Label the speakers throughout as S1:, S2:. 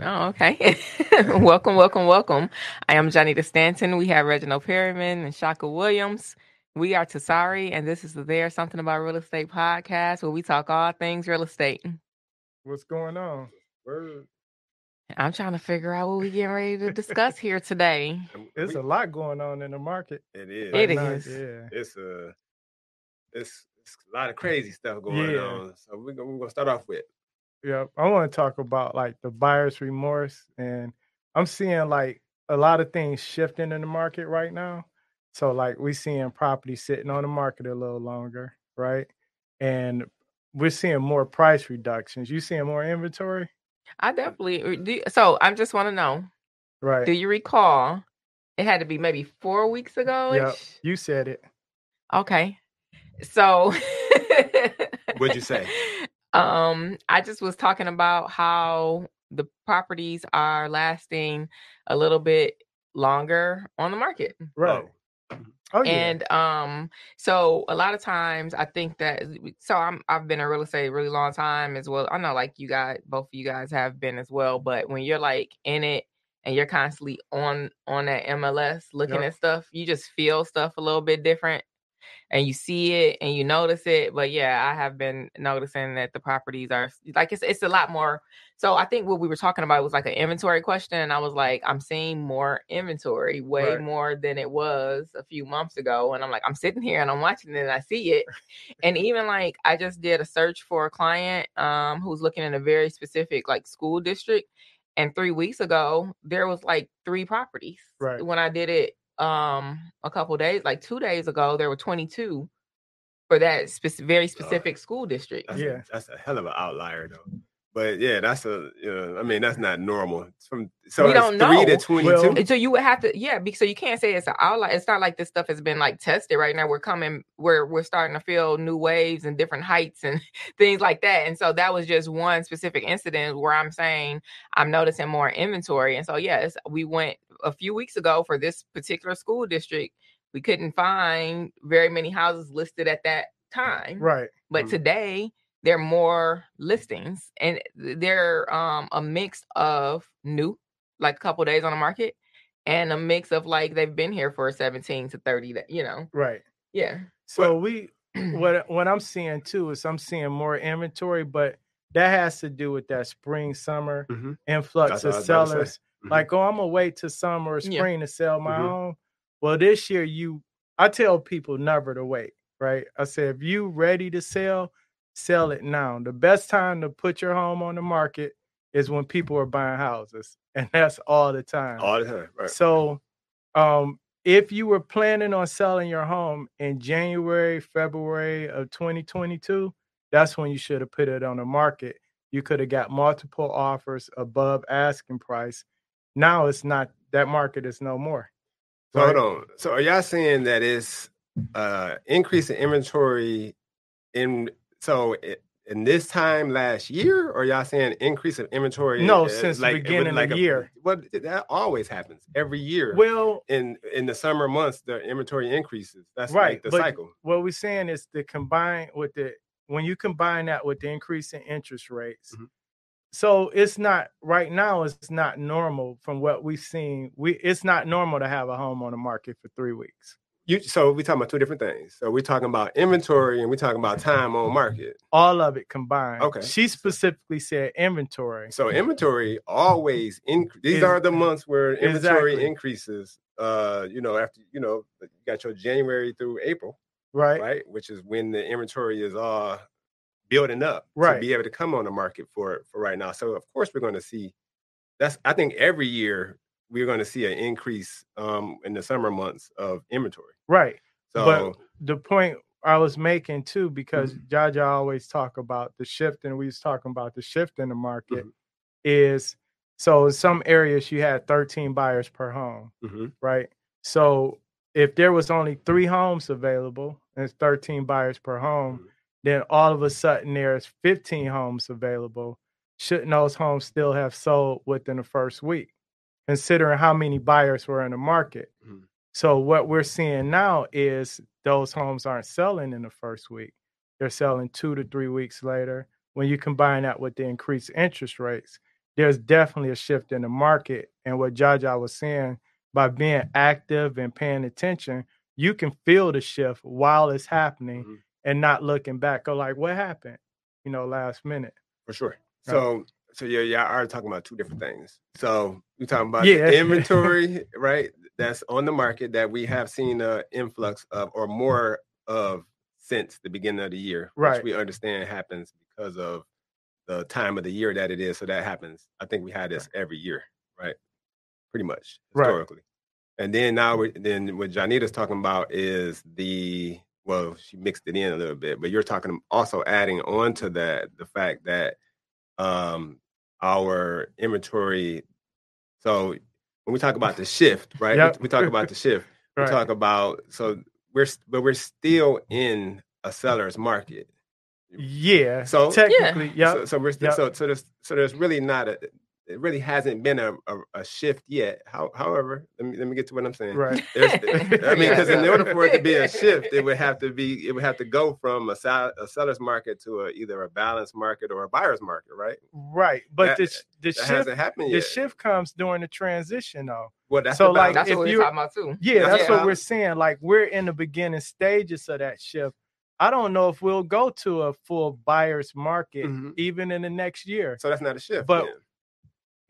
S1: Oh, okay. welcome, welcome, welcome. I am Johnny DeStanton. We have Reginald Perryman and Shaka Williams. We are Tasari, and this is the There Something About Real Estate podcast where we talk all things real estate.
S2: What's going on?
S3: Word.
S1: I'm trying to figure out what we're getting ready to discuss here today.
S3: And
S2: There's
S3: we-
S2: a lot going on in the market.
S3: It is.
S1: It
S2: right
S1: is.
S2: Yeah.
S3: It's a. It's, it's a lot of crazy stuff going
S2: Yeah.
S3: on. So we're gonna, we're gonna start off with.
S2: Yeah. I want to talk about like the buyer's remorse. And I'm seeing like a lot of things shifting in the market right now. So like we're seeing property sitting on the market a little longer, right? And we're seeing more price reductions. You seeing more inventory?
S1: I definitely uh, do. So I just want to know:
S2: Right.
S1: Do you recall? It had to be maybe four weeks ago.
S2: Yep. You said it.
S1: Okay. So
S3: What'd you say?
S1: Um, I just was talking about how the properties are lasting a little bit longer on the market.
S2: Right.
S3: Oh,
S2: Oh, yeah.
S1: And um, so a lot of times I think that so I'm I've been in real estate a really long time as well. I know like you guys, both of you guys have been as well, but when you're like in it and you're constantly on on that MLS looking
S2: Yep.
S1: at stuff, you just feel stuff a little bit different and you see it and you notice it. But yeah, I have been noticing that the properties are like it's it's a lot more. So I think what we were talking about was like an inventory question, and I was like, I'm seeing more inventory, way
S2: Right.
S1: more than it was a few months ago. And I'm like, I'm sitting here and I'm watching it and I see it. and even like I just did a search for a client um who's looking in a very specific like school district. And three weeks ago, there was like three properties.
S2: Right.
S1: When I did it um a couple days, like two days ago, there were 22 for that spec- very specific school district.
S3: that's,
S2: Yeah.
S3: a, that's a hell of an outlier though. But yeah, that's a. You know, I mean, that's not normal. It's from so
S1: We don't
S3: three to
S1: know.
S3: twenty
S2: Well-
S1: so you would have to, yeah, because so you can't say it's an outlier. It's not like this stuff has been like tested right now. We're coming, we're we're starting to feel new waves and different heights and things like that. And so that was just one specific incident where I'm saying I'm noticing more inventory. And so yes, we went a few weeks ago for this particular school district. We couldn't find very many houses listed at that time.
S2: right.
S1: But
S3: Mhm.
S1: today there are more listings and they're um a mix of new, like a couple days on the market, and a mix of like they've been here for 17 to 30 that you know.
S2: Right.
S1: Yeah.
S2: So we what what I'm seeing too is I'm seeing more inventory, but that has to do with that spring summer
S3: Mhm.
S2: influx
S3: That's
S2: of
S3: I was about to say.
S2: sellers.
S3: Mhm.
S2: Like, oh, I'm gonna wait till summer or
S1: Yeah.
S2: spring to sell my
S3: Mhm.
S2: home. Well, this year you I tell people never to wait, right? I said if you ready to sell, sell it now. The best time to put your home on the market is when people are buying houses, and that's all the time.
S3: all the time. Right.
S2: So, um, if you were planning on selling your home in January, February of 2022, that's when you should have put it on the market. You could have got multiple offers above asking price. Now it's not that market is no more.
S3: So
S2: right?
S3: hold on. So are y'all saying that it's uh increase in inventory in so i- in this time last year, or y'all saying increase of inventory?
S2: No,
S3: uh,
S2: since
S3: like with
S2: beginning of
S3: like
S2: the year.
S3: Well, that always happens every year.
S2: Well,
S3: in in the summer months, the inventory increases. That's
S2: right.
S3: like the
S2: but
S3: cycle.
S2: What we're saying is the combine with the when you combine that with the increase in interest rates.
S3: Mhm.
S2: So it's not right now. It's not normal from what we've seen. We it's not normal to have a home on the market for three weeks.
S3: You so we're talking about two different things. So we're talking about inventory and we're talking about time on market.
S2: All of it combined.
S3: Okay.
S2: She specifically said inventory.
S3: So inventory always increase. These are the months where inventory
S2: Exactly.
S3: increases. Uh, you know, after you know, you got your January through April,
S2: Right.
S3: right? Which is when the inventory is uh building up
S2: Right.
S3: to be able to come on the market for for right now. So of course we're going to see. That's I think every year we're going to see an increase um in the summer months of inventory.
S2: Right.
S3: So
S2: but the point I was making too, because
S3: Mm-hmm.
S2: Jaja always talk about the shift, and we was talking about the shift in the market,
S3: Mhm.
S2: is so in some areas you had 13 buyers per home,
S3: mhm.
S2: right? So if there was only three homes available and it's 13 buyers per home,
S3: Mhm.
S2: Then all of a sudden there's 15 homes available. Shouldn't those homes still have sold within the first week, considering how many buyers were in the market?
S3: Mhm.
S2: So what we're seeing now is those homes aren't selling in the first week. They're selling two to three weeks later. When you combine that with the increased interest rates, there's definitely a shift in the market. And what Jaja was saying, by being active and paying attention, you can feel the shift while it's happening
S3: Mhm.
S2: And not looking back or like, what happened? You know, last minute.
S3: For sure.
S2: Right.
S3: So so yeah, yeah, I are talking about two different things. So we're talking about
S2: Yeah.
S3: the inventory, right? That's on the market that we have seen an influx of or more of since the beginning of the year,
S2: Right.
S3: which we understand happens because of the time of the year that it is. So that happens. I think we had this every year, right? Pretty much
S2: Right.
S3: historically. And then now we then what Janita's talking about is the well, she mixed it in a little bit, but you're talking also adding on to that the fact that um our inventory so when we talk about the shift, right?
S2: Yep.
S3: We, we talk about the shift. We talk about so we're but we're still in a seller's market.
S2: Yeah.
S3: So-
S2: technically, yeah.
S3: So, so we're
S2: Yep.
S3: so so there's so there's really not a it really hasn't been a, a, a shift yet. How, however, let me let me get to what I'm saying.
S2: right.
S3: There's, I mean,
S1: Yeah.
S3: because in order for it to be a shift, it would have to be it would have to go from a, sell, a seller's market to a, either a balanced market or a buyer's market, right?
S2: Right. But
S3: That-
S2: the sh- the
S3: That
S2: shift
S3: hasn't happened yet.
S2: the shift comes during the transition though.
S3: well, that's
S2: so,
S3: the
S2: like.
S1: That's
S2: if
S1: what we're
S2: you-
S1: talking about too.
S2: Yeah,
S3: That's
S2: that's
S3: what
S2: what we're
S3: I'm-
S2: saying. Like we're in the beginning stages of that shift. I don't know if we'll go to a full buyer's market
S3: Mhm.
S2: even in the next year.
S3: so that's not a shift.
S2: But-
S3: then.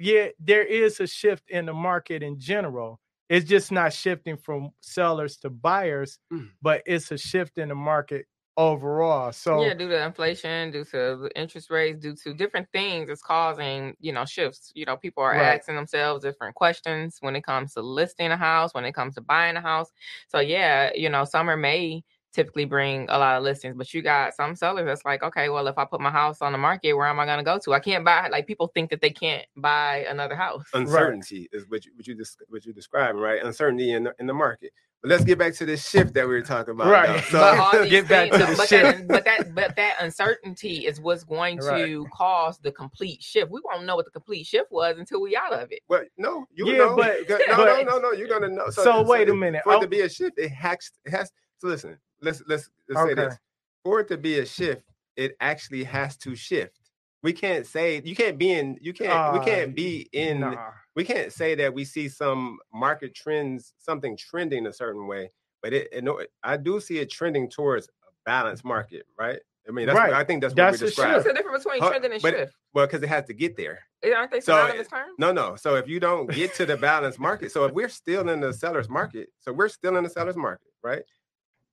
S2: Yeah, there is a shift in the market in general. It's just not shifting from sellers to buyers,
S3: Mm.
S2: but it's a shift in the market overall. So
S1: yeah, due to inflation, due to the interest rates, due to different things, it's causing you know shifts. You know, people are
S2: Right.
S1: asking themselves different questions when it comes to listing a house, when it comes to buying a house. So yeah, you know, summer may typically bring a lot of listings, but you got some sellers that's like, okay, well, if I put my house on the market, where am I going to go to? I can't buy. Like people think that they can't buy another house.
S3: uncertainty is what you what you des- what you describing, right? Uncertainty in the, in the market. But let's get back to this shift that we were talking about.
S2: Right.
S3: though.
S1: but all these
S2: get back to the
S1: but
S2: shift.
S1: That, but that but that uncertainty is what's going
S2: Right.
S1: to cause the complete shift. We won't know what the complete shift was until we out of it.
S3: Well, no, you
S2: Yeah,
S3: know,
S2: but-
S3: no,
S2: but-
S3: no, no, no, you're gonna know.
S2: So wait a minute.
S3: For it to be a shift, it has, it has. So listen, let's let's let's say this. For it to be a shift, it actually has to shift. We can't say you can't be in. You can't. we
S2: Uh,
S3: can't be in.
S2: nah.
S3: We can't say that we see some market trends, something trending a certain way. But it, it I do see it trending towards a balanced market, right? I mean, that's
S2: Right.
S3: I think that's,
S2: That's
S3: what we
S2: a shift.
S1: What's
S3: described.
S1: the difference between trending and
S3: but-
S1: shift?
S3: Well, because it has to get there.
S1: Aren't they
S3: so
S1: synonymous terms?
S3: No, no. So if you don't get to the balanced market, so if we're still in the seller's market, so we're still in the seller's market, right?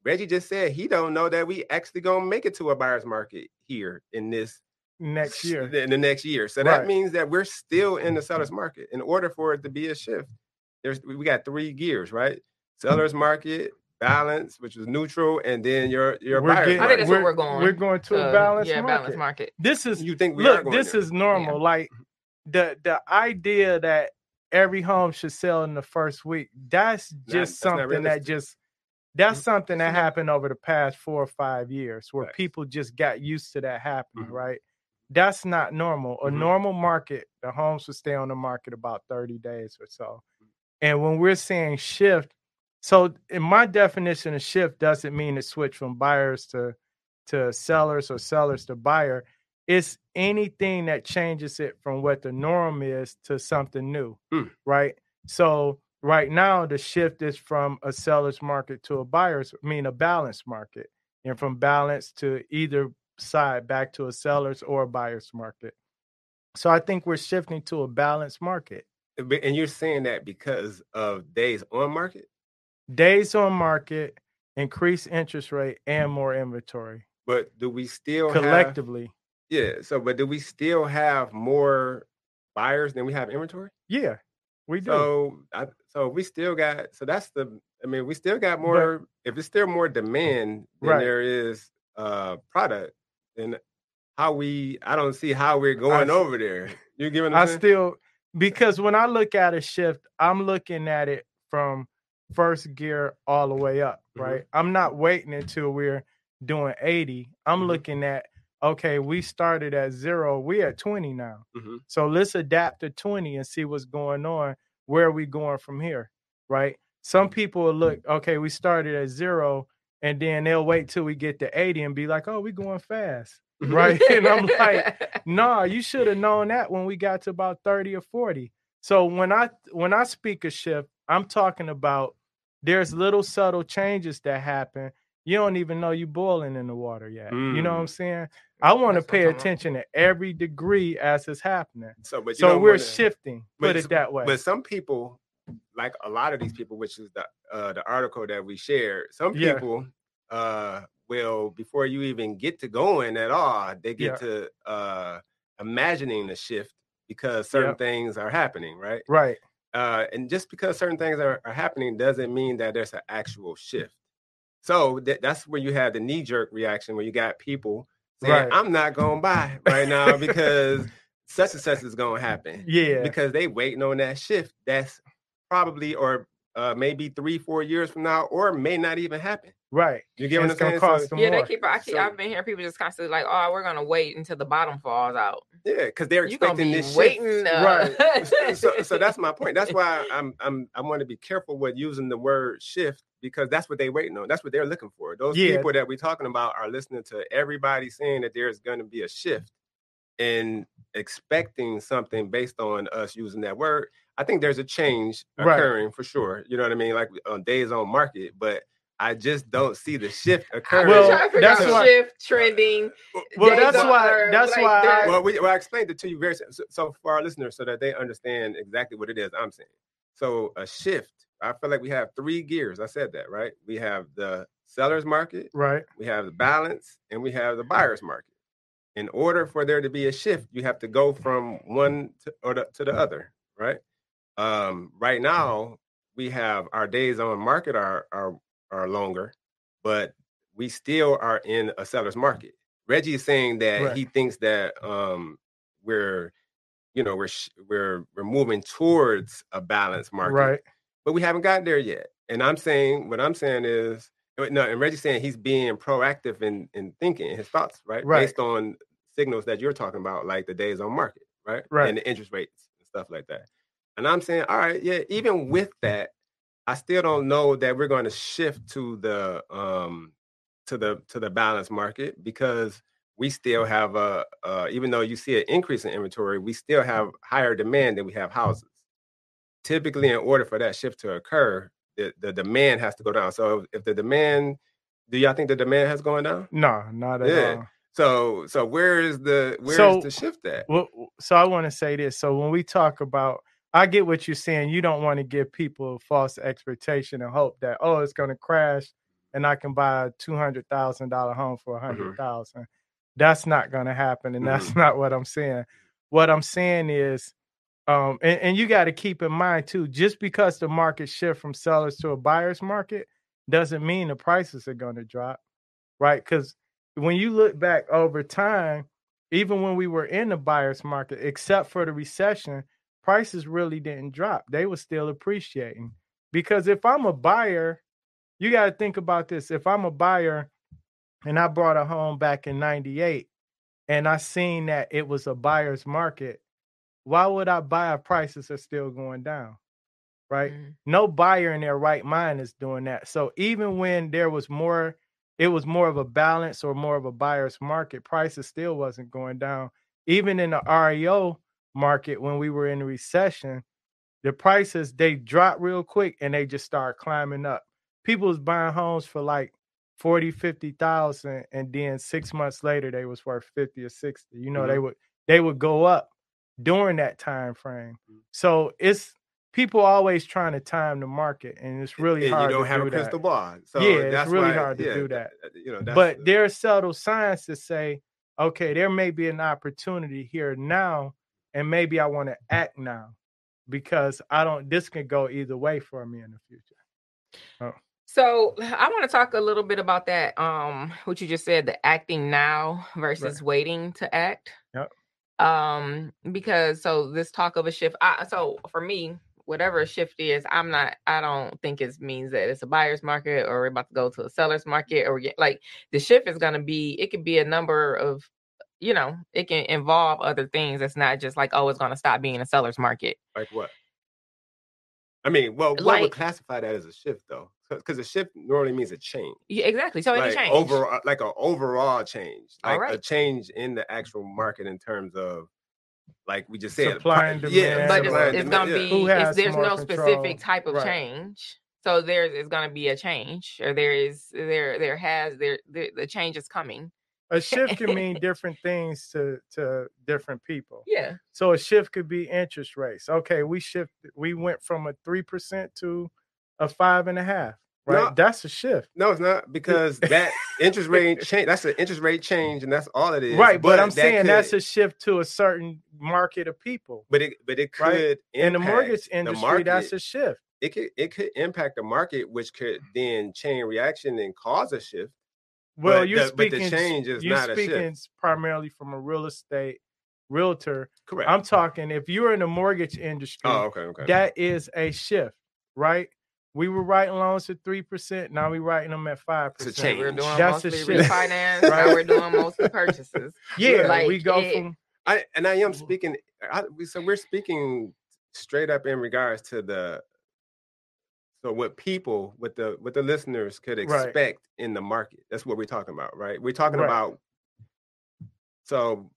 S3: Reggie just said he don't know that we actually gonna make it to a buyer's market here in this
S2: next year.
S3: in the next year. So that
S2: Right.
S3: means that we're still in the seller's market. In order for it to be a shift, there's we got three gears, right? Seller's market, balance, which is neutral, and then your your
S2: We're
S3: buyer's
S2: getting-
S1: I think that's
S3: market.
S1: where we're going.
S2: We're going to
S1: Uh,
S2: a balanced
S1: yeah,
S2: market.
S1: balanced market.
S2: This is
S3: You think we are
S2: look,
S3: going
S2: this
S3: there.
S2: is normal. Like the the idea that every home should sell in the first week, that's
S3: Not-
S2: just
S3: that's not
S2: something that just that's
S3: Mhm.
S2: something that
S3: Mhm.
S2: happened over the past four or five years where
S3: Right.
S2: people just got used to that happening,
S3: Mhm.
S2: right? That's not normal. A
S3: Mhm.
S2: normal market, the homes will stay on the market about 30 days or so. And when we're saying shift, so in my definition of shift doesn't mean to switch from buyers to to sellers or sellers to buyer. It's anything that changes it from what the norm is to something new,
S3: Mm.
S2: right? So right now the shift is from a seller's market to a buyer's, I mean a balanced market, and from balance to either side back to a seller's or a buyer's market. So I think we're shifting to a balanced market.
S3: And you're saying that because of days on market?
S2: Days on market, increased interest rate, and more inventory
S3: But do we still have
S2: collectively.
S3: Yeah. So, but do we still have more buyers than we have inventory?
S2: Yeah, we do.
S3: So, I, so we still got. So that's the. I mean, we still got more. if it's still more demand than
S2: Right.
S3: there is uh product, then how we? I don't see how we're going
S2: see-
S3: over there. You're giving?
S2: I still because when I look at a shift, I'm looking at it from first gear all the way up,
S3: Mhm.
S2: right? I'm not waiting until we're doing 80. I'm
S3: Mhm.
S2: looking at okay, we started at zero, we at 20 now.
S3: Mhm.
S2: So let's adapt to 20 and see what's going on. Where are we going from here? Right? Some people will look, okay, we started at zero, and then they'll wait till we get to 80 and be like, oh, we going fast. right? and I'm like, nah, you should have known that when we got to about 30 or 40. So when I when I speak a shift, I'm talking about there's little subtle changes that happen. You don't even know you boiling in the water yet. Mm. You know what I'm mm. saying? I want to pay attention to every degree as it's happening. So, but so we're wanna, shifting. Put it that way.
S3: But some people, like a lot of these people, which is the uh, the article that we shared, some people yeah. uh, will before you even get to going at all, they get yeah. to uh, imagining the shift because certain things are happening, right?
S2: Right.
S3: Uh, and just because certain things are, are happening doesn't mean that there's an actual shift. So th- that's where you have the knee jerk reaction where you got people saying, right. I'm not going to buy right now because such and such is going to happen.
S2: Yeah.
S3: Because they waiting on that shift. That's probably or uh, maybe three, four years from now, or may not even happen.
S2: Right.
S3: You get what I'm saying?
S1: So, yeah, they keep. I keep so, I've been hearing people just constantly like, "Oh, we're gonna wait until the bottom falls out."
S3: Yeah, because they're expecting this
S1: waiting,
S3: uh... right? so, so that's my point. That's why I'm I'm I want to be careful with using the word shift because that's what they're waiting on. That's what they're looking for. Those yeah. people that we're talking about are listening to everybody saying that there's going to be a shift and expecting something based on us using that word. I think there's a change occurring right. for sure. You know what I mean? Like on days on market, but I just don't see the shift occurring.
S1: Well, that's why shift trending.
S2: Uh, well, that's why. That's like why.
S3: I, well, we, well, I explained it to you very so, so for our listeners so that they understand exactly what it is I'm saying. So a shift. I feel like we have three gears. I said that right. We have the seller's market,
S2: right?
S3: We have the balance, and we have the buyer's market. In order for there to be a shift, you have to go from one to, or the, to the other, right? Um, right now, we have our days on market are are are longer, but we still are in a seller's market. Reggie is saying that right. he thinks that um, we're, you know, we're we're we're moving towards a balanced market,
S2: right?
S3: But we haven't gotten there yet. And I'm saying what I'm saying is no, and Reggie's saying he's being proactive in in thinking his thoughts, right?
S2: right?
S3: Based on signals that you're talking about, like the days on market, right?
S2: Right.
S3: And the interest rates and stuff like that. And I'm saying, all right, yeah, even with that, I still don't know that we're going to shift to the um to the to the balance market because we still have a uh, even though you see an increase in inventory, we still have higher demand than we have houses. Typically, in order for that shift to occur, the, the demand has to go down. So if the demand, do y'all think the demand has gone down?
S2: No, not at yeah. all.
S3: So so where is the where so, is the shift at?
S2: Well, so I want to say this. So when we talk about I get what you're saying. You don't want to give people false expectation and hope that oh it's going to crash and I can buy a two hundred thousand dollar home for a hundred thousand. Mm-hmm. That's not going to happen, and mm-hmm. that's not what I'm saying. What I'm saying is, um, and, and you got to keep in mind too, just because the market shift from sellers to a buyer's market doesn't mean the prices are going to drop, right? Because when you look back over time, even when we were in the buyer's market, except for the recession prices really didn't drop. They were still appreciating. Because if I'm a buyer, you got to think about this. If I'm a buyer and I bought a home back in 98 and I seen that it was a buyer's market, why would I buy if prices are still going down? Right? Mm-hmm. No buyer in their right mind is doing that. So even when there was more, it was more of a balance or more of a buyer's market, prices still wasn't going down. Even in the REO market when we were in recession, the prices they dropped real quick and they just start climbing up. People was buying homes for like 40, 50,000 and then 6 months later they was worth 50 or 60. You know, mm-hmm. they would they would go up during that time frame. Mm-hmm. So it's people always trying to time the market and it's really
S3: and
S2: hard
S3: you don't
S2: to
S3: have
S2: do
S3: a crystal ball
S2: so yeah it's really why, hard to yeah, do that you know but there are subtle signs to say okay there may be an opportunity here now and maybe I want to act now because I don't. This can go either way for me in the future.
S1: Oh. So I want to talk a little bit about that. Um, what you just said, the acting now versus right. waiting to act.
S2: Yep.
S1: Um, because so this talk of a shift. I, so for me, whatever a shift is, I'm not. I don't think it means that it's a buyer's market or we're about to go to a seller's market or like the shift is going to be. It could be a number of you know, it can involve other things. It's not just like, oh, it's going to stop being a seller's market.
S3: Like what? I mean, well, what like, would classify that as a shift, though? Because a shift normally means a change.
S1: Yeah, exactly. So
S3: like
S1: it change.
S3: overall, uh, like an overall change,
S1: All
S3: like a change in the actual market in terms of, like we just said,
S2: Supply
S3: pri-
S2: and
S3: Yeah,
S2: demand,
S1: but it's, it's
S3: demand,
S1: gonna
S3: yeah.
S1: be
S2: Who
S1: it's, there's no
S2: control?
S1: specific type of
S2: Right.
S1: change so there is gonna be a change or there is there there has there, there the change is coming
S2: A shift can mean different things to to different people.
S1: yeah
S2: So a shift could be interest rates. Okay, we shifted. We went from a three percent to a five and a half. Right,
S3: No.
S2: that's a shift.
S3: No, it's not because that interest rate change. That's an interest rate change, and that's all it is.
S2: right, but, I'm
S3: that
S2: saying that's a shift to a certain market of people.
S3: But it, but it could
S2: Right. In the mortgage
S3: the
S2: industry, that's a shift.
S3: it could it could impact the market, which could then chain reaction and cause a shift.
S2: Well,
S3: But
S2: you're
S3: the- but the
S2: speaking.
S3: change is
S2: you're
S3: not a shift.
S2: speaking primarily from a real estate realtor.
S3: Correct.
S2: I'm talking if you're in the mortgage industry,
S3: oh, okay, okay.
S2: that is a shift, right? We were writing loans at three percent. Now we're writing them at five
S3: It's a
S2: percent.
S3: change.
S1: we're doing
S2: That's
S1: mostly
S2: shift.
S1: refinance
S2: Right.
S1: now we're doing mostly purchases
S2: Yeah,
S1: Like,
S2: we go
S1: it-
S2: from
S3: I and I am speaking. I, so we're speaking straight up in regards to the. So what people, what the what the listeners could
S2: Right.
S3: expect in the market. That's what we're talking about, right? We're talking
S2: Right.
S3: about. So,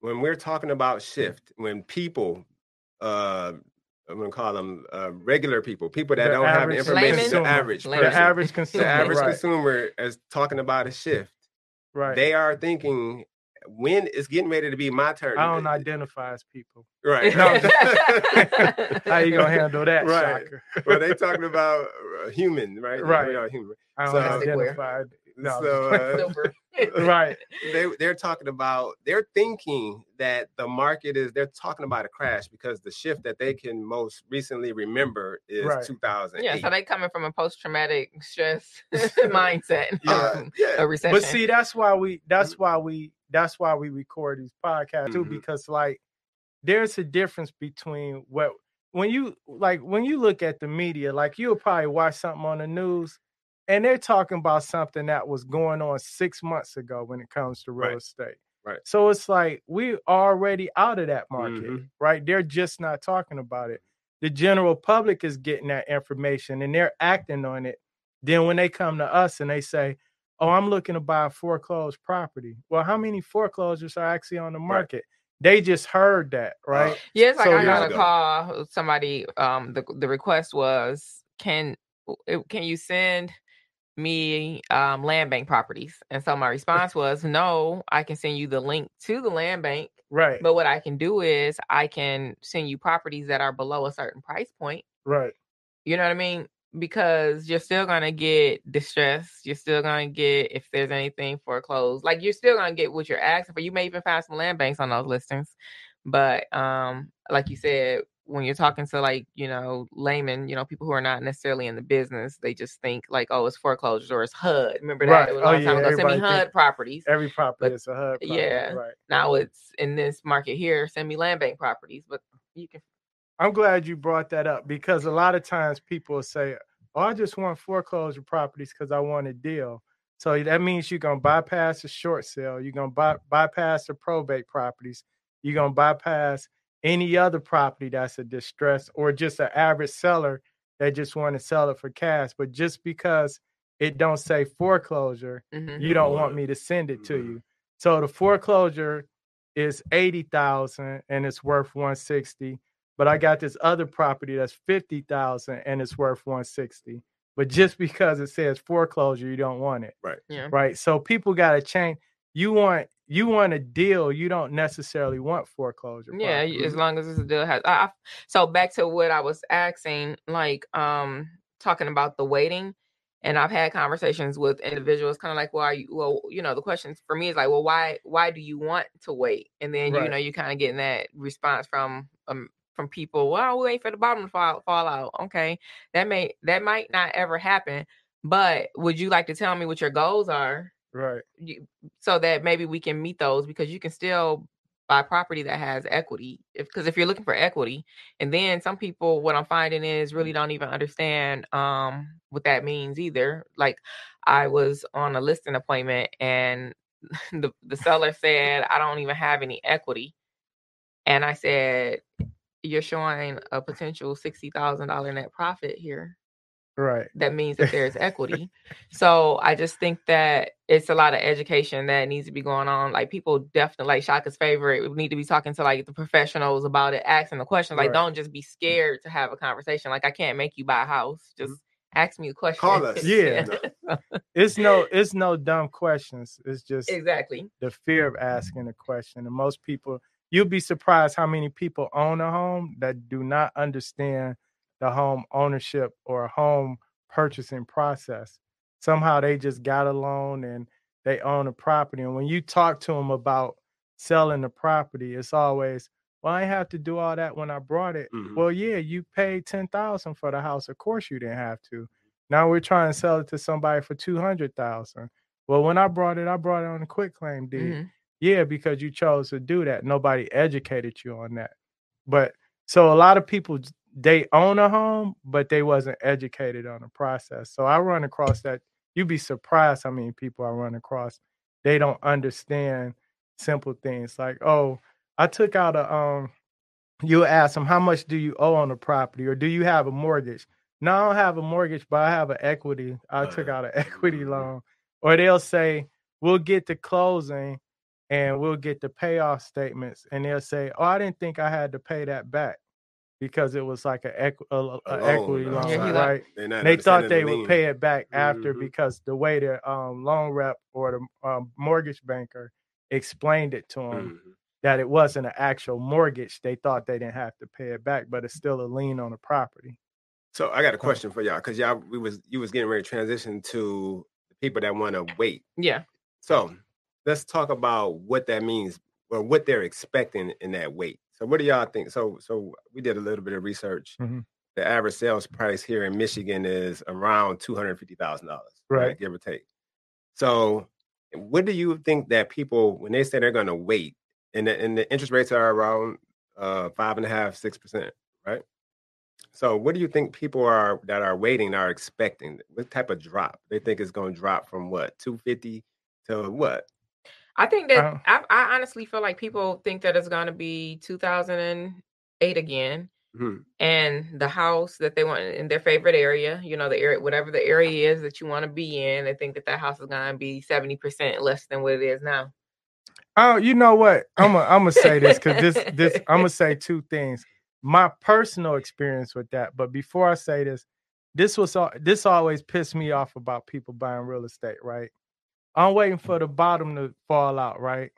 S3: when we're talking about shift, when people, uh, I'm gonna call them uh, regular people, people that
S2: The
S3: don't have the information,
S2: consumer.
S3: the average
S1: Layman.
S2: the average consumer.
S3: the average
S2: right,
S3: consumer is talking about a shift.
S2: right.
S3: They are thinking, when it's getting ready to be my turn.
S2: I don't identify as people.
S3: Right.
S2: No, How you gonna handle that,
S3: Right.
S2: Shaka?
S3: well, they talking about uh, human, right?
S2: Right.
S3: We are human.
S2: I don't
S3: So-
S2: identify. No,
S3: So uh,
S1: Silver.
S2: Right.
S3: they they're talking about they're thinking that the market is they're talking about a crash because the shift that they can most recently remember is
S2: Right.
S3: 2008.
S1: yeah so they coming from a post-traumatic stress mindset
S3: Uh,
S1: um,
S3: yeah.
S1: a recession
S2: But see, that's why we. That's why we. That's why we record these podcasts too,
S3: Mhm.
S2: because like, there's a difference between what when you like when you look at the media, like you'll probably watch something on the news, and they're talking about something that was going on six months ago when it comes to real
S3: Right.
S2: estate.
S3: Right.
S2: So it's like we already out of that market,
S3: Mhm.
S2: right? They're just not talking about it. The general public is getting that information and they're acting on it. Then when they come to us and they say, "Oh, I'm looking to buy a foreclosed property," well, how many foreclosures are actually on the market? They just heard that, right?
S1: Yeah, like
S2: So
S1: I got a call. Somebody, um, the the request was, can can you send me um land bank properties? And so my response was, no, I can send you the link to the land bank,
S2: right,
S1: but what I can do is I can send you properties that are below a certain price point.
S2: right,
S1: You know what I mean? Because you're still gonna get distress. You're still gonna get if there's anything foreclosed. Like you're still gonna get what you're asking for. You may even find some land banks on those listings. But um, like you said, when you're talking to like, you know, laymen, you know, people who are not necessarily in the business, they just think like, oh, it's foreclosures or it's HUD. Remember that?
S2: Right.
S1: It was a
S2: Oh,
S1: long time
S2: yeah,
S1: ago. Send me HUD properties.
S2: Every property
S1: But-
S2: is a HUD. Property,
S1: yeah.
S2: right.
S1: Now it's in this market here, send me land bank properties. But you can
S2: I'm glad you brought that up because a lot of times people say, "Oh, I just want foreclosure properties because I want a deal." So that means you're gonna bypass the short sale. You're gonna by, bypass the probate properties. You're gonna bypass any other property that's a distress or just an average seller that just want to sell it for cash. But just because it don't say foreclosure,
S1: mhm.
S2: you don't want me to send it to
S3: Mhm.
S2: you. So the foreclosure is eighty thousand and it's worth one sixty. But I got this other property that's fifty thousand and it's worth one sixty. But just because it says foreclosure, you don't want it, Right.
S1: yeah.
S2: right? So people got to change. You want you want a deal. You don't necessarily want foreclosure.
S1: Yeah, as long as this deal has. I, I, so back to what I was asking, like um talking about the waiting, and I've had conversations with individuals, kind of like, well, are you, well, you know, the questions for me is like, well, why why do you want to wait? And then you know, you kind of getting that response from um from people. Well, we wait for the bottom to fall fall out. Okay, that may that might not ever happen. But would you like to tell me what your goals are?
S2: Right.
S1: so that maybe we can meet those because you can still buy property that has equity if because if you're looking for equity and then some people what i'm finding is really don't even understand um what that means either. Like i was on a listing appointment and the, the seller said i don't even have any equity. And i said you're showing a potential $60000 net profit here
S2: Right.
S1: that means that there's equity. So I just think that it's a lot of education that needs to be going on. Like people definitely like Shaka's favorite. We need to be talking to like the professionals about it, asking the questions. Like
S2: Right.
S1: don't just be scared to have a conversation. Like I can't make you buy a house. Mm-hmm. Just ask me a question.
S3: Call us.
S2: Yeah. It's no it's no dumb questions. It's just
S1: exactly.
S2: the fear of asking a question. And most people, you'll be surprised how many people own a home that do not understand the home ownership or home purchasing process. Somehow they just got a loan and they own a property. And when you talk to them about selling the property, it's always, well, I have to do all that when I brought it.
S3: Mhm.
S2: Well, yeah, you paid ten thousand for the house. Of course you didn't have to. Now we're trying to sell it to somebody for two hundred thousand. Well, when I brought it, I brought it on a quitclaim deed.
S1: Mhm.
S2: Yeah, because you chose to do that. Nobody educated you on that. But so a lot of people they own a home, but they wasn't educated on the process. So I run across that. You'd be surprised how many people I run across. They don't understand simple things like, oh, I took out a um you ask them how much do you owe on the property or do you have a mortgage? No, I don't have a mortgage, but I have an equity. I took out an equity
S3: Mhm.
S2: loan. Or they'll say, we'll get the closing and we'll get the payoff statements. And they'll say, Oh, I didn't think I had to pay that back because it was like an equ- a, a
S3: A
S2: equity loan,
S1: Yeah,
S2: right?
S3: They're
S2: they thought they
S3: the
S2: would
S3: lien.
S2: pay it back after
S3: Mhm.
S2: because the way the um, loan rep or the um, mortgage banker explained it to them
S3: Mhm.
S2: that it wasn't an actual mortgage. They thought they didn't have to pay it back, but it's still a lien on the property.
S3: So I got a question for y'all because y'all we was you was getting ready to transition to the people that want to wait.
S1: Yeah.
S3: So let's talk about what that means or what they're expecting in that wait. So what do y'all think? So so we did a little bit of research.
S2: Mhm.
S3: The average sales price here in Michigan is around two hundred fifty thousand dollars,
S2: Right.
S3: Give or take. So what do you think that people when they say they're going to wait and the, and the interest rates are around uh, five and a half six percent, right? So what do you think people are that are waiting are expecting? What type of drop they think is going to drop from what two fifty to what?
S1: I think that
S2: Uh,
S1: I, I honestly feel like people think that it's going to be 2008 again,
S3: Mhm.
S1: and the house that they want in their favorite area, you know, the area, whatever the area is that you want to be in, they think that that house is going to be 70% less than what it is now.
S2: Oh, you know what? I'm gonna I'm gonna say this because this this I'm gonna say two things. My personal experience with that, but before I say this, this was this always pissed me off about people buying real estate. Right? I'm waiting for the bottom to fall out. Right?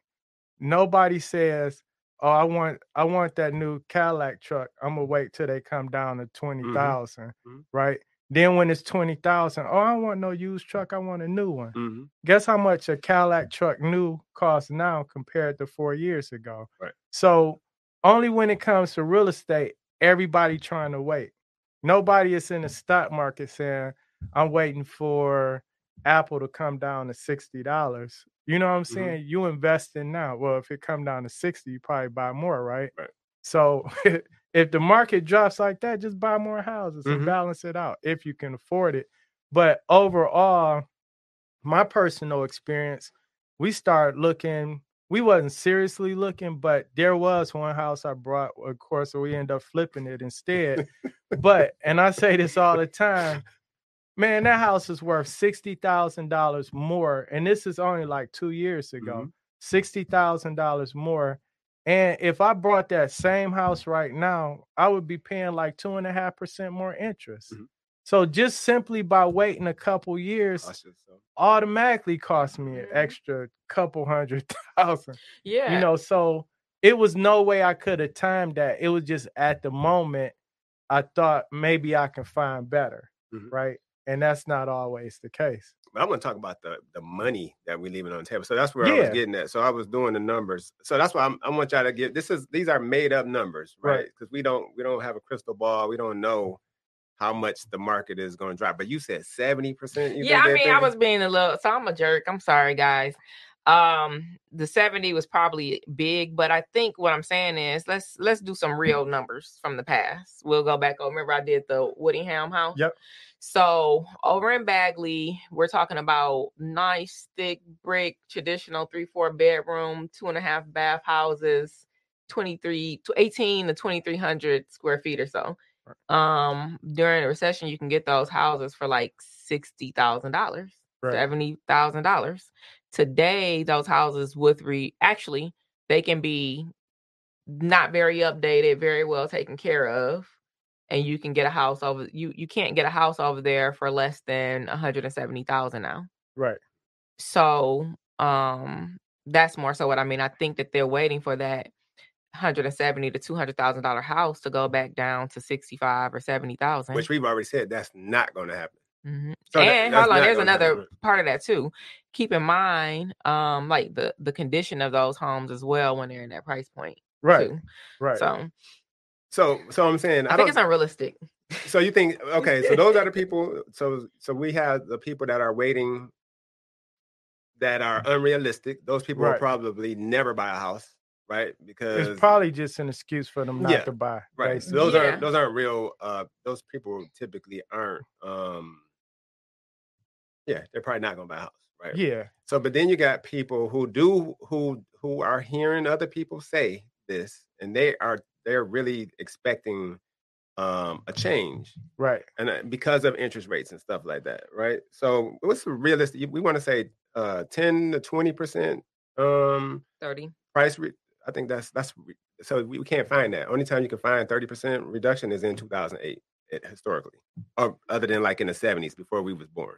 S2: Nobody says, "Oh, I want I want that new Cadillac truck." I'm gonna wait till they come down to twenty thousand.
S3: Mhm.
S2: Right? Then when it's twenty thousand, oh, I don't want no used truck. I want a new one.
S3: Mhm.
S2: Guess how much a Cadillac truck new costs now compared to four years ago?
S3: Right.
S2: So only when it comes to real estate, everybody trying to wait. Nobody is in the stock market saying, I'm waiting for Apple to come down to sixty dollars. You know what I'm
S3: Mhm.
S2: saying? You invest in now. Well, if it come down to 60, you probably buy more, right?
S3: Right.
S2: So if the market drops like that, just buy more houses and
S3: Mhm.
S2: balance it out if you can afford it. But overall, my personal experience, we started looking. We wasn't seriously looking, but there was one house I brought. Of course, we end up flipping it instead. but and I say this all the time, man, that house is worth sixty thousand dollars more, and this is only like two years ago. Sixty thousand dollars more. And if I brought that same house right now, I would be paying like two and a half percent more interest.
S3: Mhm.
S2: So just simply by waiting a couple years,
S3: so.
S2: automatically cost me an
S1: Mhm.
S2: extra couple hundred thousand.
S1: Yeah.
S2: You know, so it was no way I could have timed that. It was just at the moment I thought maybe I can find better,
S3: Mhm.
S2: right? And that's not always the case.
S3: But I want to talk about the the money that we're leaving on the table. So that's where I was getting at. So I was doing the numbers. So that's why I'm, I want y'all to get this is these are made up numbers,
S2: Right.
S3: right? Because we don't we don't have a crystal ball. We don't know how much the market is going to drop. But you said seventy percent.
S1: yeah, I mean, I was being a little, so I'm a jerk. I'm sorry, guys. Um, the 70 was probably big, but I think what I'm saying is let's let's do some real numbers from the past. We'll go back over. Remember, I did the Woodingham house.
S2: Yep.
S1: So over in Bagley, we're talking about nice, thick brick, traditional three, four bedroom, two and a half bath houses, 23 to 18 to 2300 square feet or so. Um, during a recession, you can get those houses for like sixty thousand dollars,
S2: Right.
S1: seventy thousand dollars. Today, those houses with re actually they can be not very updated, very well taken care of, and you can get a house over you. You can't get a house over there for less than one hundred and seventy thousand now.
S2: Right.
S1: So, um, that's more so what I mean. I think that they're waiting for that hundred and seventy to two hundred thousand dollar house to go back down to sixty five or seventy thousand.
S3: Which we've already said that's not going to happen.
S1: Mm-hmm.
S3: So
S1: and
S3: that's
S1: hold on, there's another
S3: happen.
S1: part of that too. Keep in mind, um, like the the condition of those homes as well when they're in that price point
S2: Right.
S1: too.
S2: Right.
S1: So
S3: So, so I'm saying
S1: I,
S3: I,
S1: think
S3: don't.
S1: it's unrealistic.
S3: so you think okay? So those are the people. So, so we have the people that are waiting, that are unrealistic. Those people will probably never buy a house, right? Because
S2: it's probably just an excuse for them not
S3: Yeah.
S2: to buy.
S3: right. So
S2: basically.
S3: those
S1: Yeah.
S3: aren't those aren't real. Uh, those people typically aren't. Um, yeah, they're probably not going to buy a house, right?
S2: Yeah.
S3: So, but then you got people who do who who are hearing other people say this, and they are they're really expecting um a change,
S2: Right.
S3: and uh, because of interest rates and stuff like that, right? So, what's realistic? We want to say uh ten to twenty percent um
S1: Thirty.
S3: price. Re- I think that's that's re- so we, we can't find that. Only time you can find thirty percent reduction is in two thousand eight historically, or other than like in the seventies before we was born.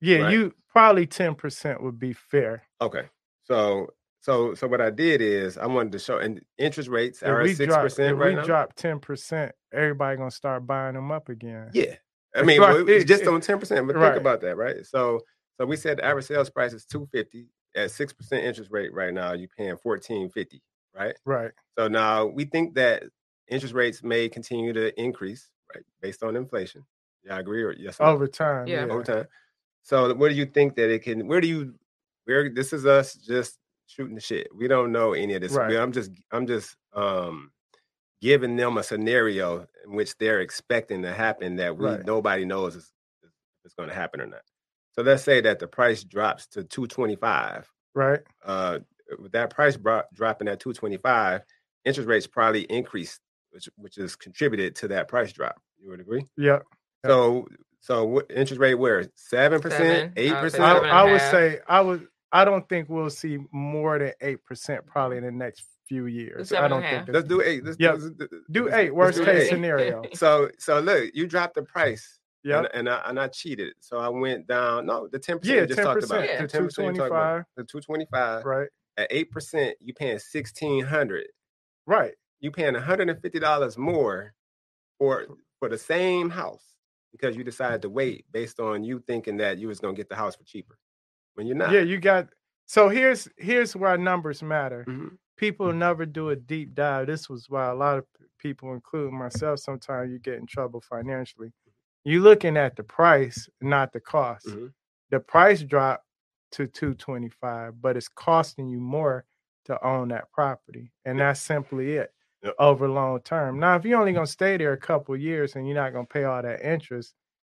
S2: Yeah,
S3: Right.
S2: you probably ten percent would be fair.
S3: Okay. So so so what I did is I wanted to show and interest rates
S2: If
S3: are
S2: we
S3: at six
S2: drop,
S3: percent
S2: if
S3: right
S2: we
S3: now.
S2: drop ten percent, everybody gonna start buying them up again.
S3: Yeah. I mean,
S2: Right.
S3: well, it's just on ten percent, but
S2: Right.
S3: think about that, right? So so we said the average sales price is two fifty at six percent interest rate right now. You're paying fourteen fifty, right?
S2: Right.
S3: So now we think that interest rates may continue to increase, right, based on inflation. Yeah, I agree or yes or no?
S2: Over time.
S1: Yeah.
S2: Yeah.
S3: over time. So where do you think that it can? Where do you? Where this is us just shooting the shit. We don't know any of this.
S2: Right.
S3: I'm just I'm just um giving them a scenario in which they're expecting to happen that we
S2: Right.
S3: nobody knows is, it's going to happen or not. So let's say that the price drops to 225.
S2: Right.
S3: Uh, with that price bro- dropping at 225, interest rates probably increased, which which is contributed to that price drop. You would agree?
S2: Yeah.
S3: So so what interest rate where? Seven
S1: Seven.
S3: percent,
S1: I
S3: eight
S1: would say
S2: I,
S3: percent?
S1: seven and
S2: I
S1: a
S2: would say I would I don't think we'll see more than eight percent probably in the next few years.
S1: seven
S2: I don't think
S3: Let's do eight. Let's,
S2: Yep.
S3: let's- let's-
S2: do
S3: let's-
S2: eight.
S3: let's
S2: Worst
S3: do
S2: case
S3: eight.
S2: scenario.
S3: So so look, you dropped the price.
S2: Yeah.
S3: And, and I and I cheated. So I went down. No, the ten percent
S2: Yeah,
S3: you just
S2: ten
S3: talked about.
S2: percent
S1: Yeah.
S3: The 10%
S2: two
S3: you
S2: twenty
S3: talked about.
S2: five.
S3: The two twenty five.
S2: Right.
S3: At eight percent, you paying sixteen hundred.
S2: Right.
S3: You paying one hundred and fifty dollars more for for the same house because you decided to wait based on you thinking that you was gonna get the house for cheaper when you're not.
S2: Yeah, you got so here's here's why numbers matter.
S3: Mhm.
S2: People never do a deep dive. This was why a lot of people, including myself, sometimes you get in trouble financially. You're looking at the price, not the cost.
S3: Mhm.
S2: The price dropped to 225, but it's costing you more to own that property. And that's simply it. Over long term. Now, if you're only gonna stay there a couple of years and you're not gonna pay all that interest,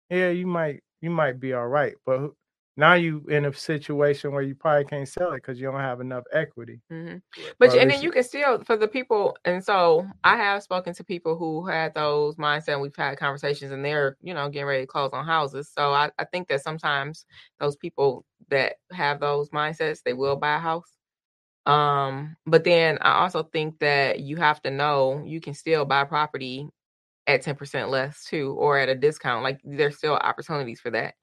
S2: yeah, you might you might be all right. But now you in a situation where you probably can't sell it because you don't have enough equity.
S1: hmm But
S2: Or
S1: and then you can still for the people, and so I have spoken to people who had those mindset. And we've had conversations, and they're you know getting ready to close on houses. So I, I think that sometimes those people that have those mindsets, they will buy a house. Um, but then I also think that you have to know you can still buy property at 10% less too, or at a discount. Like there's still opportunities for that.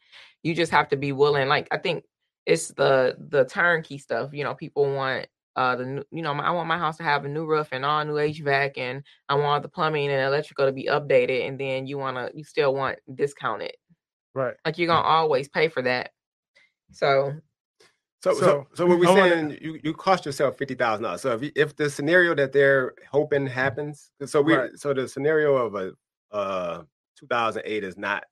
S1: You just have to be willing. Like I think it's the the turnkey stuff. You know, people want uh the new, you know, I want my house to have a new roof and all new HVAC and I want the plumbing and electrical to be updated and then you wanna you still want discounted.
S2: Right.
S1: Like you're gonna always pay for that. So
S3: So, so,
S2: So,
S3: so what we're saying, you, you cost yourself fifty thousand dollars. So if you, if the scenario that they're hoping happens, so we
S2: Right.
S3: so the scenario of a uh 2008 is not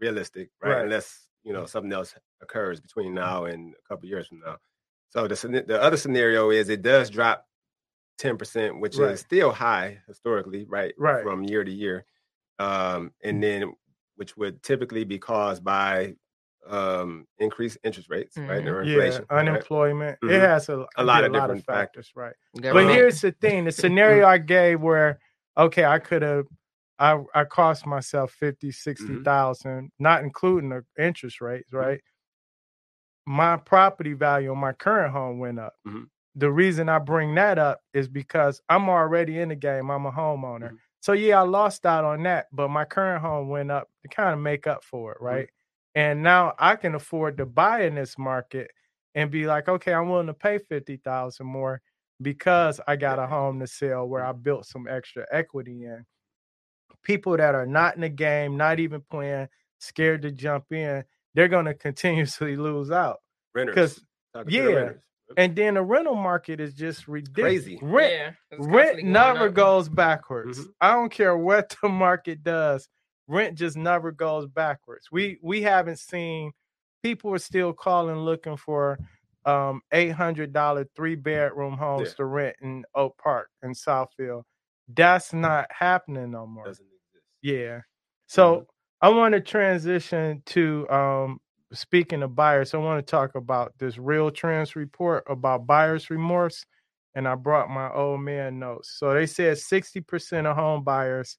S3: realistic, right?
S2: Right.
S3: Unless you know something else occurs between now and a couple years from now. So the the other scenario is it does drop ten percent, which
S2: Right.
S3: is still high historically, right?
S2: Right.
S3: From year to year, um, and then which would typically be caused by um increased interest rates, right?
S1: Mhm.
S3: Or
S2: Yeah,
S3: inflation. right?
S2: unemployment.
S3: Mhm.
S2: It has a,
S3: A lot
S2: be
S3: of different
S2: factors, right? But
S1: government-
S2: here's the thing: the scenario I gave, where okay, I could have I I cost myself 50,
S3: Mm-hmm.
S2: not including the interest rates, right? My property value on my current home went up. The reason I bring that up is because I'm already in the game. I'm a homeowner. So yeah, I lost out on that, but my current home went up to kind of make up for it, right? And now I can afford to buy in this market and be like, okay, I'm willing to pay 50,000 more because I got a home to sell where I built some extra equity in. People that are not in the game, not even playing, scared to jump in, they're going to continuously lose out.
S3: Renters.
S2: 'Cause-
S3: Talking to the
S2: yeah.
S3: renters.
S2: And then the rental market is just ridiculous.
S3: Crazy.
S2: Rent,
S1: yeah,
S2: rent never
S1: up.
S2: goes backwards.
S3: Mhm.
S2: I don't care what the market does. Rent just never goes backwards. We we haven't seen people are still calling looking for um eight hundred dollar three bedroom homes
S3: Yeah.
S2: to rent in Oak Park in Southfield. That's not happening no more.
S3: Doesn't exist.
S2: Yeah. So
S3: Mm-hmm.
S2: I want to transition to um speaking of buyers, I want to talk about this real trends report about buyer's remorse. And I brought my old man notes. So they said 60% of home buyers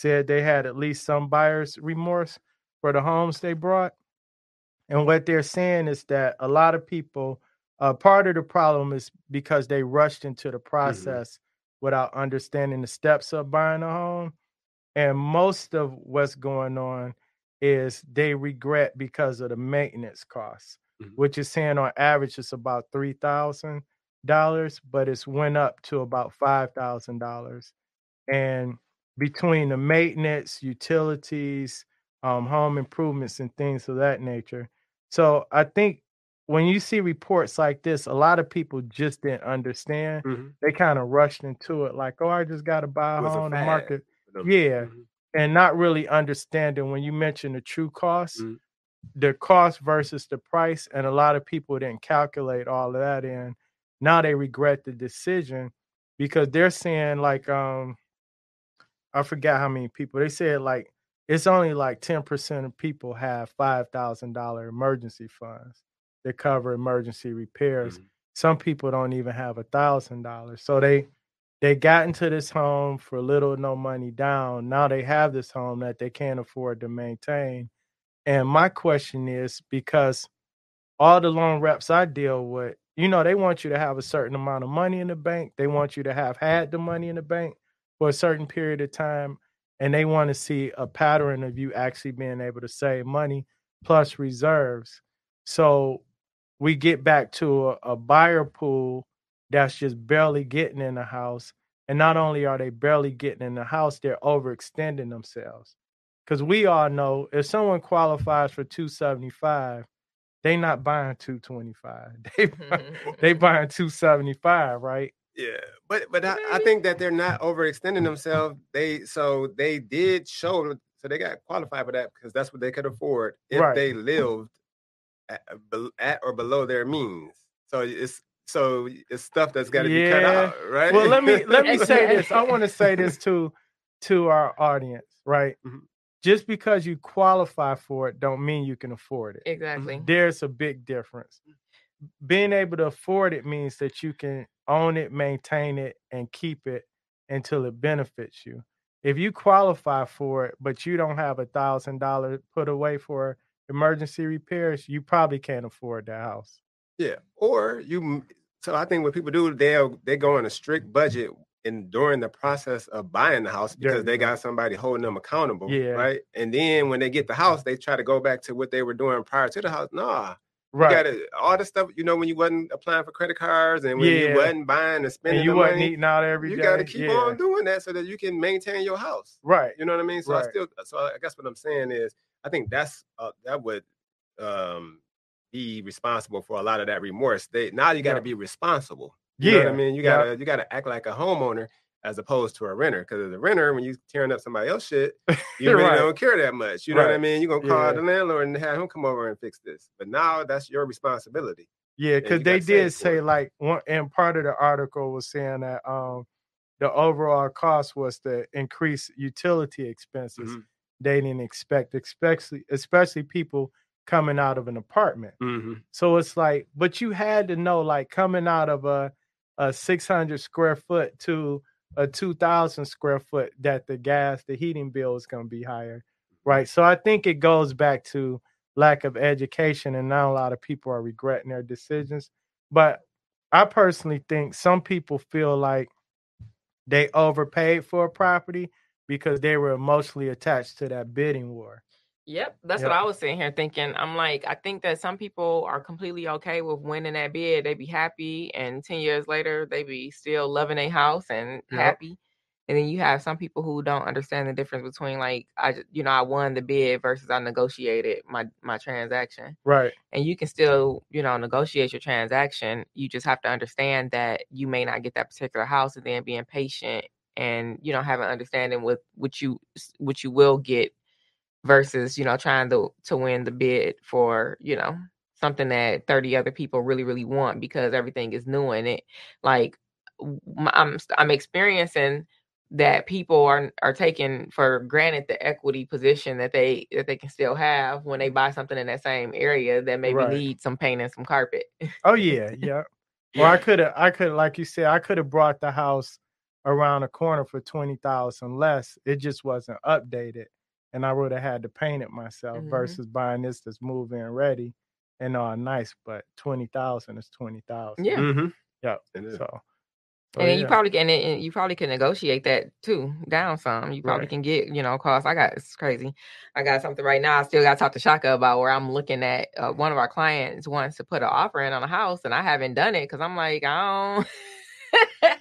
S2: said they had at least some buyer's remorse for the homes they brought. And what they're saying is that a lot of people, uh, part of the problem is because they rushed into the process without understanding the steps of buying a home. And most of what's going on is they regret because of the maintenance costs,
S3: Mhm.
S2: which is saying on average it's about three thousand dollars, but it's went up to about five thousand dollars. And between the maintenance, utilities, um, home improvements, and things of that nature. So I think when you see reports like this, a lot of people just didn't understand.
S3: Mhm.
S2: They kind of rushed into it like, oh, I just got to buy a
S3: It was a
S2: home. The market. Yeah.
S3: Mhm.
S2: and not really understanding when you mention the true cost,
S3: Mhm.
S2: the cost versus the price, and a lot of people didn't calculate all of that in. Now they regret the decision because they're saying like um I forgot how many people they said like it's only like 10% of people have five thousand dollar emergency funds that cover emergency repairs.
S3: Mhm.
S2: Some people don't even have a thousand dollars. So they they got into this home for little no money down. Now they have this home that they can't afford to maintain. And my question is because all the loan reps I deal with, you know, they want you to have a certain amount of money in the bank. They want you to have had the money in the bank for a certain period of time. And they want to see a pattern of you actually being able to save money plus reserves. So we get back to a, a buyer pool that's just barely getting in the house. And not only are they barely getting in the house, they're overextending themselves. Because we all know if someone qualifies for 275, they not buying 225. They buy- they buying 275, right?
S3: Yeah, but but I, I think that they're not overextending themselves. They so they did show so they got qualified for that because that's what they could afford if
S2: Right.
S3: they lived at, at or below their means. So it's so it's stuff that's got to be cut
S2: Yeah.
S3: out, right?
S2: Well, let me let me say this. I want to say this to to our audience, right?
S3: Mhm.
S2: Just because you qualify for it don't mean you can afford it.
S1: Exactly.
S2: There's a big difference. Being able to afford it means that you can own it, maintain it, and keep it until it benefits you. If you qualify for it, but you don't have a thousand dollars put away for emergency repairs, you probably can't afford the house.
S3: Yeah, or you. So I think what people do, they'll they go on a strict budget in during the process of buying the house because they got somebody holding them accountable,
S2: Yeah.
S3: right? And then when they get the house, they try to go back to what they were doing prior to the house. Nah,
S2: Right.
S3: you got to all the stuff. You know, when you wasn't applying for credit cards and when
S2: Yeah.
S3: you wasn't buying and spending
S2: and you wasn't
S3: money,
S2: eating out every day.
S3: you got to keep
S2: Yeah.
S3: on doing that so that you can maintain your house.
S2: Right.
S3: You know what I mean? So I still, so I guess what I'm saying is, I think that's uh, that would um be responsible for a lot of that remorse. They now you got to
S2: Yeah.
S3: be responsible. You
S2: Yeah.
S3: I mean? You gotta you gotta act like a homeowner as opposed to a renter. Because as a renter, when you tearing up somebody else shit, you really
S2: Right.
S3: don't care that much. You know what I mean? You're gonna call
S2: Yeah.
S3: the landlord and have him come over and fix this. But now that's your responsibility.
S2: Yeah, because they did say
S3: it.
S2: like one and part of the article was saying that um the overall cost was to increase utility expenses.
S3: Mhm.
S2: They didn't expect, especially especially people coming out of an apartment.
S3: Mhm.
S2: So it's like, but you had to know, like coming out of a a 600 square foot to a 2000 square foot that the gas the heating bill is going to be higher right? Mm-hmm. So i think it goes back to lack of education and now a lot of people are regretting their decisions. But i personally think some people feel like they overpaid for a property because they were emotionally attached to that bidding war
S1: Yep, that's
S2: Yep.
S1: what I was sitting here thinking. I'm like, I think that some people are completely okay with winning that bid. They'd be happy, and ten years later, they'd be still loving their house and
S2: Yep.
S1: happy. And then you have some people who don't understand the difference between like I, you know, I won the bid versus I negotiated my my transaction.
S2: right
S1: And you can still, you know, negotiate your transaction. You just have to understand that you may not get that particular house, and then being patient and you know having an understanding with what you what you will get versus you know trying to to win the bid for you know something that 30 other people really really want because everything is new in it like i'm i'm experiencing that people are are taking for granted the equity position that they that they can still have when they buy something in that same area that maybe
S2: Right.
S1: need some paint and some carpet
S2: Oh yeah, yeah. Well, I could have, I could, like you said, I could have brought the house around the corner for twenty thousand less. It just wasn't updated, and I would have had to paint it myself
S1: Mhm.
S2: versus buying this that's move in ready and all nice. But twenty thousand is twenty thousand.
S1: yeah
S3: Mm-hmm.
S2: yeah. So, so
S1: and then you probably can and you probably can negotiate that too down some. You probably
S2: Right.
S1: can get you know cost. I got it's crazy. I got something right now. I still got to talk to Shaka about where I'm looking at. Uh, one of our clients wants to put an offer in on a house, and I haven't done it because I'm like I don't.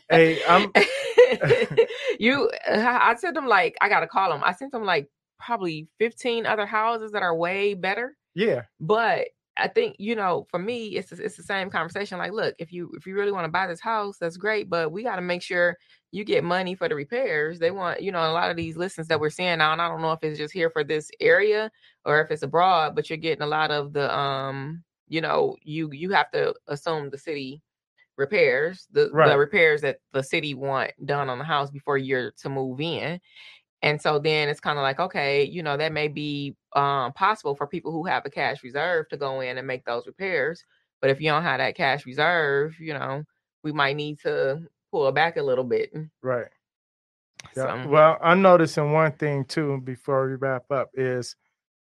S2: Hey, I'm-
S1: you. I I sent them like I gotta call them. I sent them like probably 15 other houses that are way better
S2: yeah,
S1: but I think you know, for me, it's it's the same conversation. Like, look, if you if you really want to buy this house, that's great, but we got to make sure you get money for the repairs. They want, you know, a lot of these listings that we're seeing now, and I don't know if it's just here for this area or if it's abroad, but you're getting a lot of the, um, you know, you you have to assume the city repairs the
S2: Right.
S1: the repairs that the city want done on the house before you're to move in. And so then it's kind of like, okay, you know, that may be um, possible for people who have a cash reserve to go in and make those repairs. But if you don't have that cash reserve, you know, we might need to pull back a little bit.
S2: right. Yeah.
S1: So,
S2: Well, I'm noticing one thing too before we wrap up is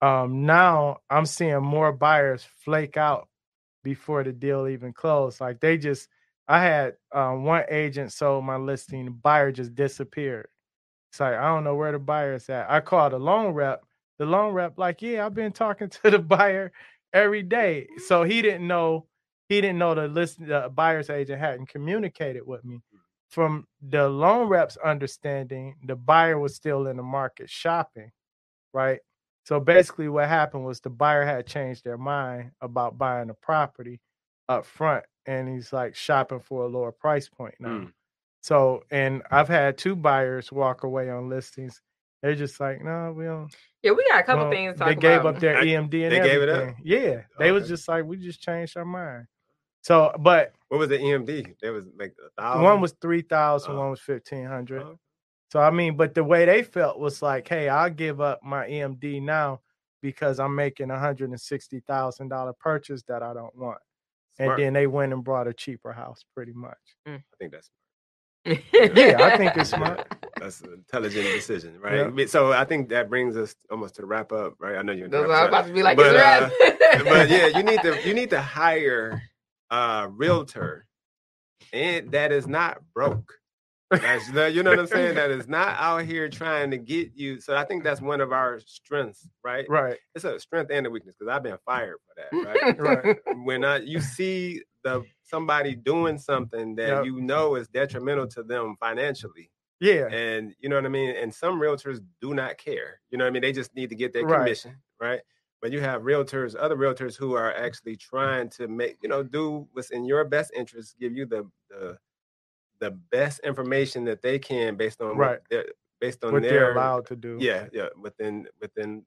S2: um now I'm seeing more buyers flake out before the deal even closed. Like they just I had um one agent sold my listing, the buyer just disappeared. It's like I don't know where the buyer's at. I called a loan rep. The loan rep, like, yeah, I've been talking to the buyer every day. So he didn't know he didn't know the list the buyer's agent hadn't communicated with me from the loan rep's understanding, the buyer was still in the market shopping, right? So basically, what happened was the buyer had changed their mind about buying the property up front, and he's like shopping for a lower price point now.
S3: Mm.
S2: So, and I've had two buyers walk away on listings. They're just like, no, we don't.
S1: yeah, we got a couple
S2: well,"
S1: things to
S2: they
S1: talk
S2: gave up their
S3: I-
S2: EMD and
S3: they gave it up?
S2: Yeah, they was just like, we just changed our mind. So, but
S3: What was the EMD? There was like a thousand.
S2: one was three thousand,
S3: Oh.
S2: one was fifteen hundred.
S3: Oh,
S2: So I mean, but the way they felt was like, hey, I'll give up my EMD now because I'm making a hundred and sixty thousand dollar purchase that I don't want.
S3: smart.
S2: And then they went and brought a cheaper house, pretty much. Mm.
S3: I think that's
S2: Yeah, I think it's smart.
S3: that's an intelligent decision, right?
S2: Yeah.
S3: So I think that brings us almost to wrap up, right? I know you're.
S1: That's what I was about to be like,
S3: But, uh, but yeah, you need to you need to hire a realtor, and that is not broke. That's, the- you know what I'm saying? That is not out here trying to get you. So I think that's one of our strengths, right?
S2: Right.
S3: It's a strength and a weakness because I've been fired for that, right?
S2: Right.
S3: when I, you see the somebody doing something that
S2: Yep.
S3: you know is detrimental to them financially,
S2: Yeah.
S3: and you know what I mean. And some realtors do not care. You know what I mean. They just need to get their
S2: Right.
S3: commission, right? But you have realtors, other realtors who are actually trying to make you know do what's in your best interest, give you the the, the best information that they can based on
S2: Right.
S3: what they're, based on
S2: What
S3: their
S2: they're allowed to do.
S3: yeah yeah within within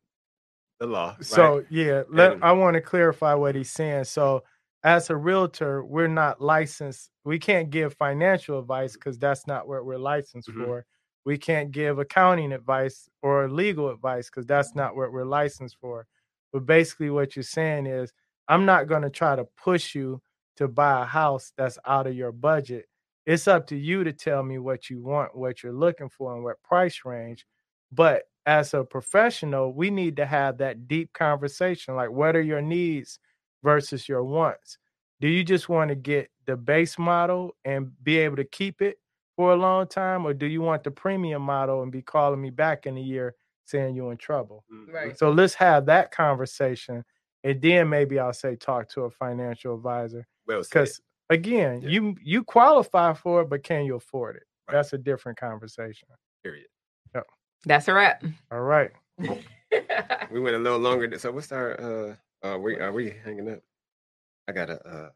S3: the law. right?
S2: So yeah, let,
S3: And-
S2: I want to clarify what he's saying. So as a realtor, we're not licensed. We can't give financial advice because that's not what we're licensed
S3: Mhm.
S2: for. We can't give accounting advice or legal advice because that's not what we're licensed for. But basically, what you're saying is, I'm not going to try to push you to buy a house that's out of your budget. it's up to you to tell me what you want, what you're looking for, and what price range. But as a professional, we need to have that deep conversation like, what are your needs versus your wants? Do you just want to get the base model and be able to keep it for a long time, or do you want the premium model and be calling me back in a year saying you're in trouble?
S1: Right.
S2: So let's have that conversation. And then maybe I'll say talk to a financial advisor.
S3: Well.
S2: Because again,
S3: Yeah.
S2: you you qualify for it, but can you afford it?
S3: Right.
S2: That's a different conversation.
S3: Period.
S1: That's a wrap.
S2: All right.
S3: We went a little longer. than- So what's our uh? Uh, we are we hanging up? I gotta uh.